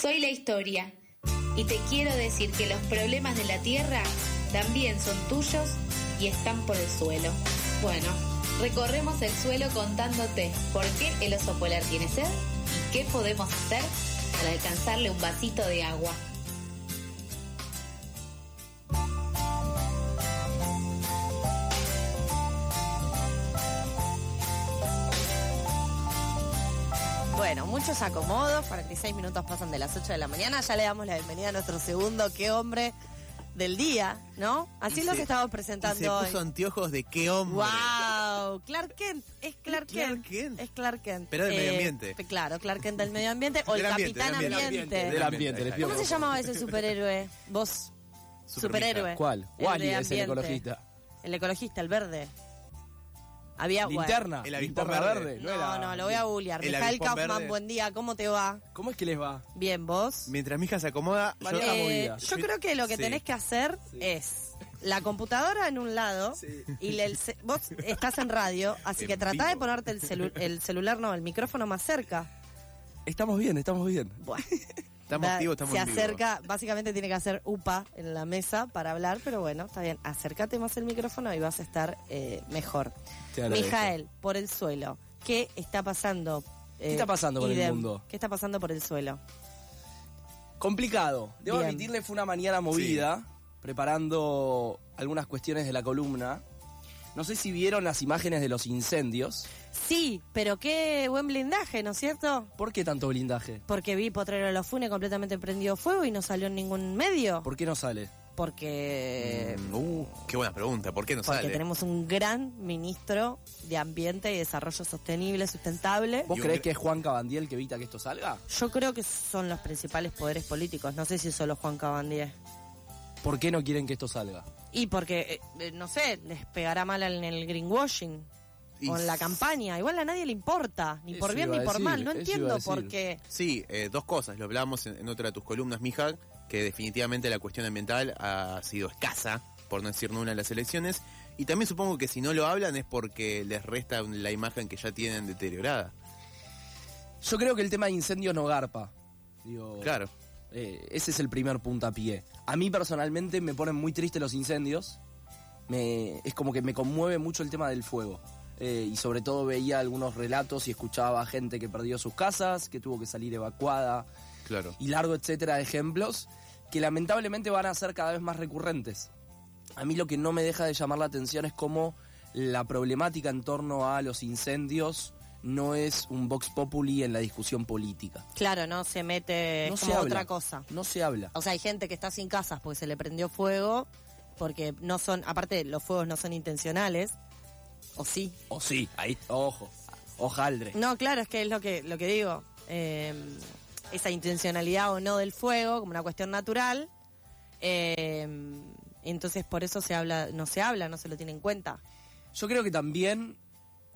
Soy la historia y te quiero decir que los problemas de la tierra también son tuyos y están por el suelo. Bueno, recorremos el suelo contándote por qué el oso polar tiene sed y qué podemos hacer para alcanzarle un vasito de agua. Bueno, muchos acomodos, 46 minutos pasan de las 8 de la mañana, ya le damos la bienvenida a nuestro segundo qué hombre del día, ¿no? Así Y los se- estamos presentando Y se hoy. puso anteojos de qué hombre. ¡Wow! Clark Kent, es Clark, Clark Kent. Kent. Es Clark Kent. Pero del medio ambiente. Claro, Clark Kent del medio ambiente o el ambiente, capitán del ambiente. ambiente, Del ambiente, les pido ¿Cómo se llamaba ese superhéroe? Vos, superhéroe. ¿Cuál? El Wally es el ecologista. El ecologista, el verde. Había. Linterna. El avispón linterna verde. verde. No, era- no, lo voy a googlear. El Mijael Kaufman, verde. buen día, ¿cómo te va? ¿Cómo es que les va? Bien, ¿vos? Mientras mi hija se acomoda, yo- Eh, movida. yo creo que lo que Sí. tenés que hacer es la computadora en un lado y el vos estás en radio, así En que tratá de ponerte el, celu- el celular, no, el micrófono más cerca. Estamos bien, estamos bien. Bueno, estamos activos, estamos se acerca, básicamente tiene que hacer UPA en la mesa para hablar, pero bueno, está bien, acércate más el micrófono y vas a estar eh, mejor. Mijael, por el suelo, ¿qué está pasando? ¿Qué está pasando con el mundo? ¿Qué está pasando por el suelo? Complicado. Debo Bien. admitirle, fue una mañana movida, preparando algunas cuestiones de la columna. No sé si vieron las imágenes de los incendios. Sí, pero qué buen blindaje, ¿no es cierto? ¿Por qué tanto blindaje? Porque vi Potrero de los Funes completamente prendido fuego y no salió en ningún medio. ¿Por qué no sale? Porque, Mm, uh, qué buena pregunta. ¿Por qué no porque sale? tenemos un gran ministro de Ambiente y Desarrollo Sostenible, Sustentable. ¿Vos gr- que es Juan Cabandiel que evita que esto salga? Yo creo que son los principales poderes políticos. No sé si solo Juan Cabandier. ¿Por qué no quieren que esto salga? Y porque, eh, eh, no sé, les pegará mal en el greenwashing. Y Con la campaña. Igual a nadie le importa. Ni por bien ni por decir, mal. No entiendo por qué. Sí, eh, dos cosas. Lo hablábamos en, en otra de tus columnas, Mija, que definitivamente la cuestión ambiental ha sido escasa, por no decir nula en las elecciones. Y también supongo que si no lo hablan es porque les resta la imagen que ya tienen deteriorada. Yo creo que el tema de incendios no garpa. Digo, Claro. Eh, ese es el primer puntapié. A mí personalmente me ponen muy tristes los incendios. Me, es como que me conmueve mucho el tema del fuego. Eh, y sobre todo veía algunos relatos y escuchaba gente que perdió sus casas, que tuvo que salir evacuada Claro. y largo etcétera de ejemplos que lamentablemente van a ser cada vez más recurrentes. A mí lo que no me deja de llamar la atención es cómo la problemática en torno a los incendios no es un vox populi en la discusión política. Claro, no se mete No se otra cosa. No se habla. O sea, hay gente que está sin casas porque se le prendió fuego, porque no son, aparte los fuegos no son intencionales, o sí. O sí, ahí, ojo, hojaldre. No, claro, es que es lo que, lo que digo. eh, esa intencionalidad o no del fuego, como una cuestión natural. eh, entonces por eso se habla, no se habla, no se lo tiene en cuenta. Yo creo que también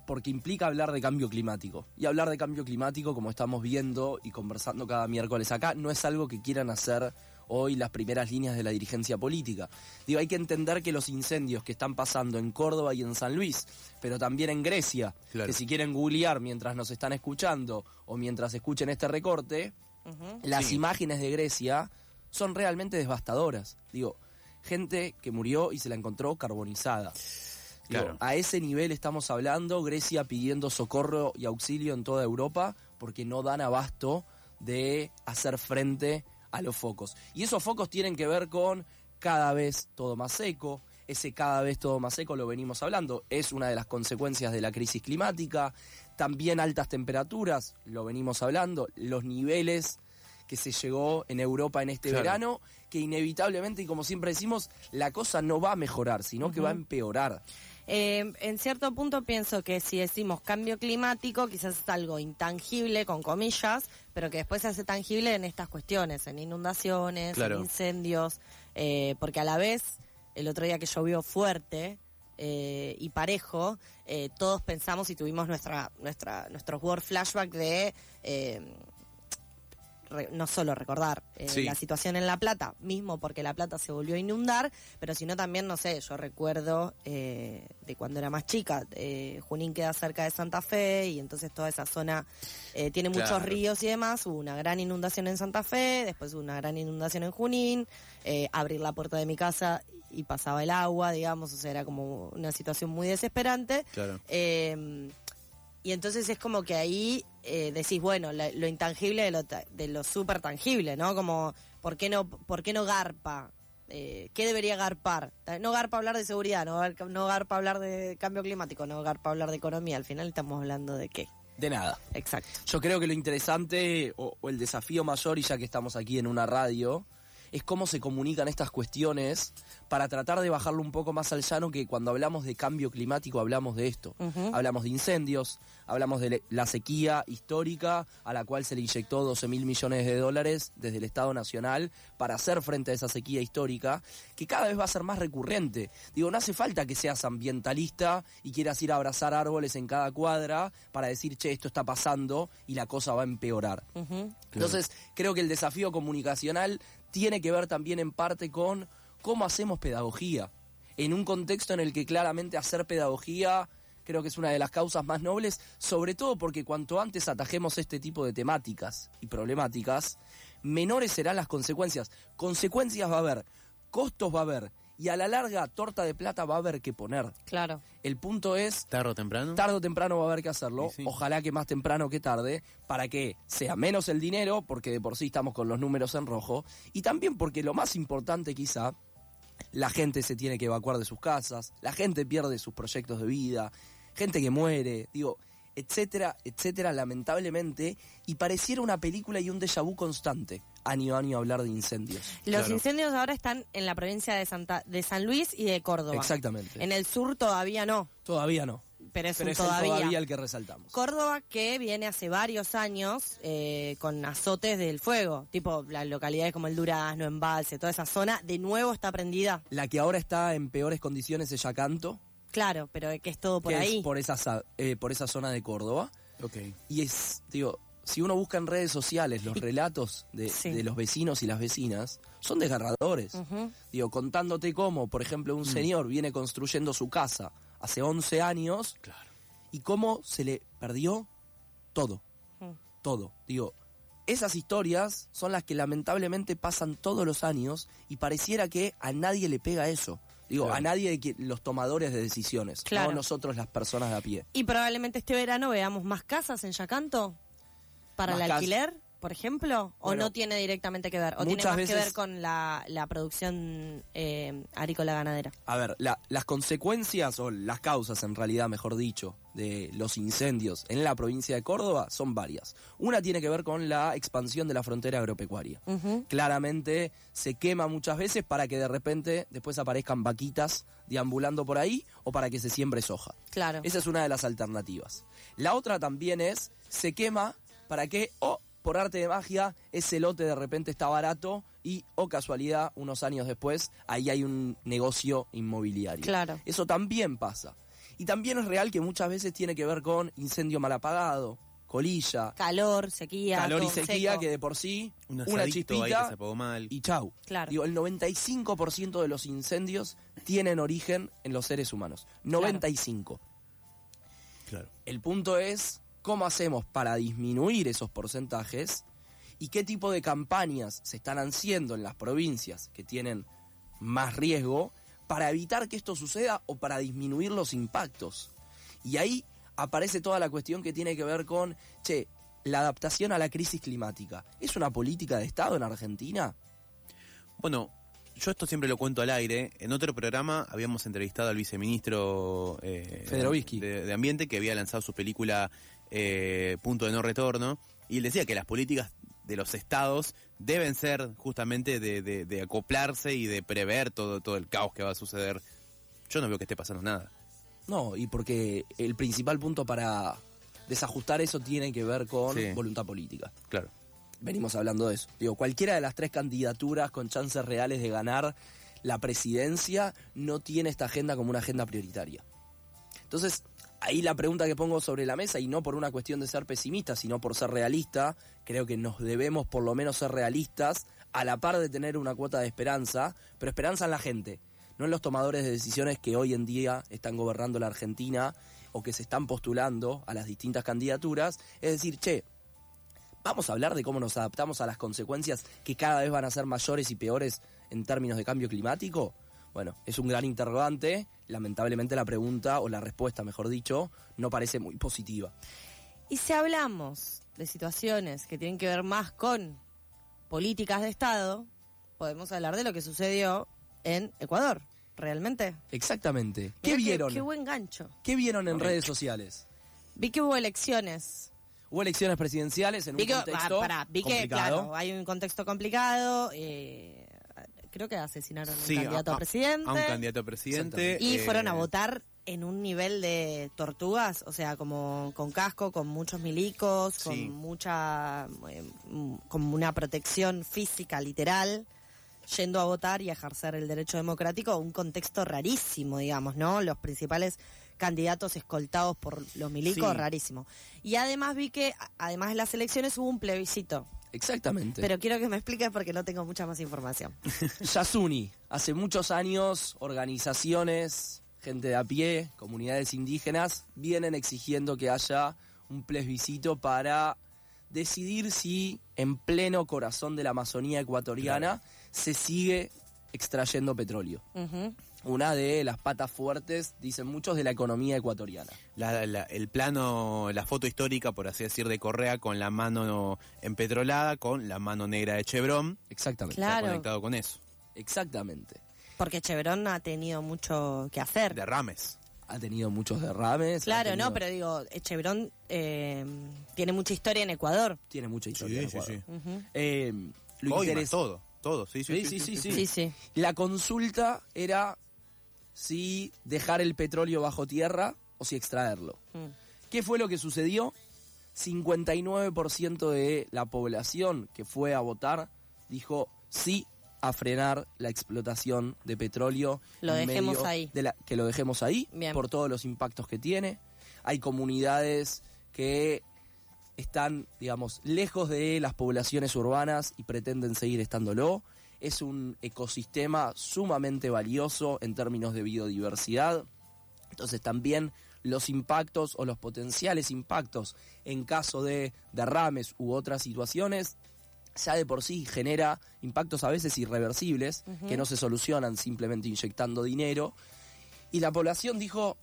porque implica hablar de cambio climático. Y hablar de cambio climático, como estamos viendo y conversando cada miércoles acá, no es algo que quieran hacer hoy las primeras líneas de la dirigencia política. Digo, hay que entender que los incendios que están pasando en Córdoba y en San Luis, pero también en Grecia, Claro. que si quieren googlear mientras nos están escuchando o mientras escuchen este recorte, las Sí. imágenes de Grecia son realmente devastadoras. Digo, gente que murió y se la encontró carbonizada. Digo, Claro. a ese nivel estamos hablando, Grecia pidiendo socorro y auxilio en toda Europa porque no dan abasto de hacer frente a los focos. Y esos focos tienen que ver con cada vez todo más seco, ese cada vez todo más seco lo venimos hablando, es una de las consecuencias de la crisis climática, también altas temperaturas, lo venimos hablando, los niveles que se llegó en Europa en este Claro. verano, que inevitablemente, y como siempre decimos, la cosa no va a mejorar, sino que va a empeorar. Eh, en cierto punto pienso que si decimos cambio climático, quizás es algo intangible, con comillas, pero que después se hace tangible en estas cuestiones, en inundaciones, Claro. en incendios, eh, porque a la vez, el otro día que llovió fuerte eh, y parejo, eh, todos pensamos y tuvimos nuestra, nuestra, nuestros word flashback de... eh, re- no solo recordar eh, Sí. la situación en La Plata, mismo porque La Plata se volvió a inundar, pero sino también, no sé, yo recuerdo eh, de cuando era más chica, eh, Junín queda cerca de Santa Fe y entonces toda esa zona tiene muchos ríos y demás, hubo una gran inundación en Santa Fe, después hubo una gran inundación en Junín, abrir la puerta de mi casa y pasaba el agua, digamos, o sea, era como una situación muy desesperante. Claro. Y entonces es como que ahí eh, decís, bueno, la- lo intangible de lo, de lo súper tangible, ¿no? Como, ¿por qué no, por qué no garpa? Eh, ¿Qué debería garpar? No garpa hablar de seguridad, no, no garpa hablar de cambio climático, no garpa hablar de economía. Al final estamos hablando de qué. De nada. Exacto. Yo creo que lo interesante o, o el desafío mayor, y ya que estamos aquí en una radio, es cómo se comunican estas cuestiones para tratar de bajarlo un poco más al llano que cuando hablamos de cambio climático hablamos de esto. Hablamos de incendios, hablamos de la sequía histórica a la cual se le inyectó 12 mil millones de dólares desde el Estado Nacional para hacer frente a esa sequía histórica, que cada vez va a ser más recurrente. Digo, no hace falta que seas ambientalista y quieras ir a abrazar árboles en cada cuadra para decir, che, esto está pasando y la cosa va a empeorar. Entonces, creo que el desafío comunicacional tiene que ver también en parte con cómo hacemos pedagogía. En un contexto en el que claramente hacer pedagogía creo que es una de las causas más nobles, sobre todo porque cuanto antes atajemos este tipo de temáticas y problemáticas, menores serán las consecuencias. Consecuencias va a haber, costos va a haber, y a la larga torta de plata va a haber que poner. Claro. El punto es ¿Tarde o temprano? Tarde o temprano va a haber que hacerlo. Sí, sí. Ojalá que más temprano que tarde, para que sea menos el dinero, porque de por sí estamos con los números en rojo, y también porque lo más importante quizá, la gente se tiene que evacuar de sus casas, la gente pierde sus proyectos de vida, gente que muere, digo, etcétera, etcétera, lamentablemente, y pareciera una película y un déjà vu constante, año a año hablar de incendios. Los Claro. incendios ahora están en la provincia de Santa de San Luis y de Córdoba. Exactamente. En el sur todavía no, Todavía no. pero es Pero un es el todavía. todavía el que resaltamos. Córdoba que viene hace varios años eh, con azotes del fuego, tipo las localidades como el Durazno, Embalse, toda esa zona, de nuevo está prendida. La que ahora está en peores condiciones es Yacanto, Claro, pero que es todo por que ahí. es por esa, sa- eh, por esa zona de Córdoba. Ok. Y es, digo, si uno busca en redes sociales los relatos de, Sí. de los vecinos y las vecinas, son desgarradores. Digo, contándote cómo, por ejemplo, un señor viene construyendo su casa hace 11 años Claro. y cómo se le perdió todo. Mm. Todo. Digo, esas historias son las que lamentablemente pasan todos los años y pareciera que a nadie le pega eso. Digo, Claro. a nadie de que, los tomadores de decisiones, Claro. no nosotros las personas de a pie. Y probablemente este verano veamos más casas en Yacanto para el alquiler, por ejemplo, o Bueno, no tiene directamente que ver, o tiene más que ver con la, la producción eh, arícola ganadera. A ver, la- las consecuencias, o las causas en realidad, mejor dicho, de los incendios en la provincia de Córdoba son varias. Una tiene que ver con la expansión de la frontera agropecuaria. Claramente se quema muchas veces para que de repente después aparezcan vaquitas deambulando por ahí o para que se siembre soja. Claro. Esa es una de las alternativas. La otra también es, se quema para que, o por arte de magia, ese lote de repente está barato y, o casualidad, unos años después, ahí hay un negocio inmobiliario. Claro. Eso también pasa. Y también es real que muchas veces tiene que ver con incendio mal apagado, colilla, Calor, sequía. calor y sequía, seco. que de por sí, Un una chispita se apagó mal. y chau. Claro. Digo, el 95% de los incendios tienen origen en los seres humanos. 95. Claro. El punto es cómo hacemos para disminuir esos porcentajes y qué tipo de campañas se están haciendo en las provincias que tienen más riesgo para evitar que esto suceda o para disminuir los impactos. Y ahí aparece toda la cuestión que tiene que ver con, che, la adaptación a la crisis climática. ¿Es una política de Estado en Argentina? Bueno, yo esto siempre lo cuento al aire. En otro programa habíamos entrevistado al viceministro eh, de Ambiente que había lanzado su película eh, Punto de No Retorno. Y él decía que las políticas de los estados deben ser justamente de, de- de acoplarse y de prever todo, todo el caos que va a suceder. Yo no veo que esté pasando nada. No, y porque el principal punto para desajustar eso tiene que ver con Sí. voluntad política. Claro. venimos hablando de eso. Digo, cualquiera de las tres candidaturas con chances reales de ganar la presidencia no tiene esta agenda como una agenda prioritaria. Entonces, ahí la pregunta que pongo sobre la mesa, y no por una cuestión de ser pesimista, sino por ser realista, creo que nos debemos por lo menos ser realistas, a la par de tener una cuota de esperanza, pero esperanza en la gente, no en los tomadores de decisiones que hoy en día están gobernando la Argentina o que se están postulando a las distintas candidaturas. Es decir, che, vamos a hablar de cómo nos adaptamos a las consecuencias que cada vez van a ser mayores y peores en términos de cambio climático. Bueno, es un gran interrogante. Lamentablemente la pregunta, o la respuesta, mejor dicho, no parece muy positiva. Y si hablamos de situaciones que tienen que ver más con políticas de Estado, podemos hablar de lo que sucedió en Ecuador, realmente. Exactamente. ¿Qué Mirá vieron? Qué, buen gancho. ¿Qué vieron en redes sociales? Vi que hubo elecciones. Hubo elecciones presidenciales en Vi un que, contexto ah, pará, vi que, complicado. claro, hay un contexto complicado. eh, creo que asesinaron a un Sí, candidato a, presidente. A un candidato a presidente. Y eh, fueron a votar en un nivel de tortugas, o sea, como con casco, con muchos milicos, Sí. con mucha, eh, como una protección física literal, yendo a votar y a ejercer el derecho democrático, un contexto rarísimo, digamos, ¿no? Los principales candidatos escoltados por los milicos, Sí. rarísimo. Y además vi que, además de las elecciones, hubo un plebiscito. Exactamente. Pero quiero que me expliques porque no tengo mucha más información. Yasuni, hace muchos años, organizaciones, gente de a pie, comunidades indígenas, vienen exigiendo que haya un plebiscito para decidir si en pleno corazón de la Amazonía ecuatoriana se sigue extrayendo petróleo. Una de las patas fuertes, dicen muchos, de la economía ecuatoriana. la- la- el plano, la foto histórica, por así decir, de Correa con la mano empetrolada, con la mano negra de Chevron, Exactamente. Claro. está conectado con eso. Exactamente. Porque Chevron ha tenido mucho que hacer. Derrames. Ha tenido muchos derrames. Claro, tenido- no, pero digo, eh, Chevron eh, tiene mucha historia en Ecuador. Tiene mucha historia. Sí, en sí, Ecuador. Ujú. Eh, lo todo, todo, sí, sí, Sí, sí, sí, Sí, sí. La consulta era si dejar el petróleo bajo tierra o si extraerlo. Mm. ¿Qué fue lo que sucedió? 59% de la población que fue a votar dijo sí a frenar la explotación de petróleo. Lo dejemos ahí. de la- que lo dejemos ahí Bien. por todos los impactos que tiene. Hay comunidades que están, digamos, lejos de las poblaciones urbanas y pretenden seguir estándolo. Es un ecosistema sumamente valioso en términos de biodiversidad. Entonces también los impactos o los potenciales impactos en caso de derrames u otras situaciones ya de por sí genera impactos a veces irreversibles que no se solucionan simplemente inyectando dinero. Y la población dijo,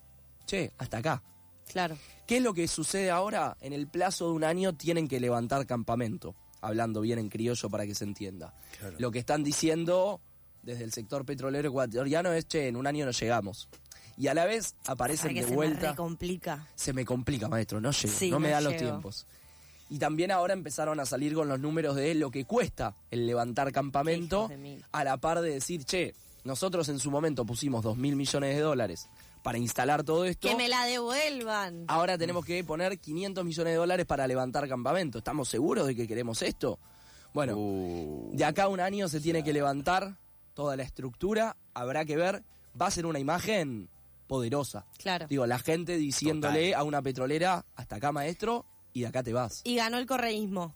che, hasta acá. Claro. ¿Qué es lo que sucede ahora? En el plazo de un año tienen que levantar campamento, hablando bien en criollo para que se entienda. Lo que están diciendo desde el sector petrolero ecuatoriano es, che, en un año no llegamos. Y a la vez aparecen de se me vuelta. recomplica. Se me complica, maestro, no llego, Sí, no me no dan los tiempos. Y también ahora empezaron a salir con los números de lo que cuesta el levantar campamento, a la par de decir, che, nosotros en su momento pusimos dos mil millones de dólares para instalar todo esto. Que me la devuelvan. Ahora tenemos que poner 500 millones de dólares para levantar campamento. ¿Estamos seguros de que queremos esto? Bueno, Uh, de acá a un año se tiene que levantar toda la estructura. Habrá que ver. Va a ser una imagen poderosa. Claro. Digo, la gente diciéndole a una petrolera, hasta acá maestro, y de acá te vas. Y ganó el correísmo.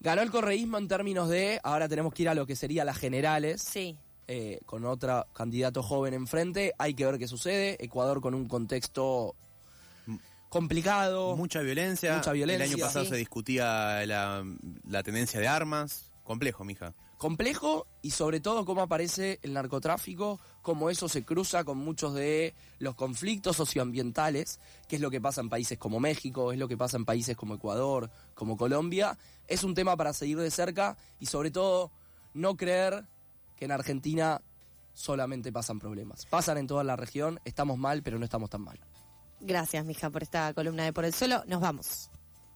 Ganó el correísmo en términos de, ahora tenemos que ir a lo que sería las generales, Sí. Eh, con otro candidato joven enfrente. Hay que ver qué sucede. Ecuador con un contexto complicado. mucha violencia. Mucha violencia. El año pasado Sí. se discutía la, la tenencia de armas. Complejo, mija. complejo y sobre todo cómo aparece el narcotráfico, cómo eso se cruza con muchos de los conflictos socioambientales, que es lo que pasa en países como México, es lo que pasa en países como Ecuador, como Colombia. Es un tema para seguir de cerca y sobre todo no creer que en Argentina solamente pasan problemas. Pasan en toda la región, estamos mal, pero no estamos tan mal. Gracias, mija, por esta columna de Por el Suelo. Nos vamos.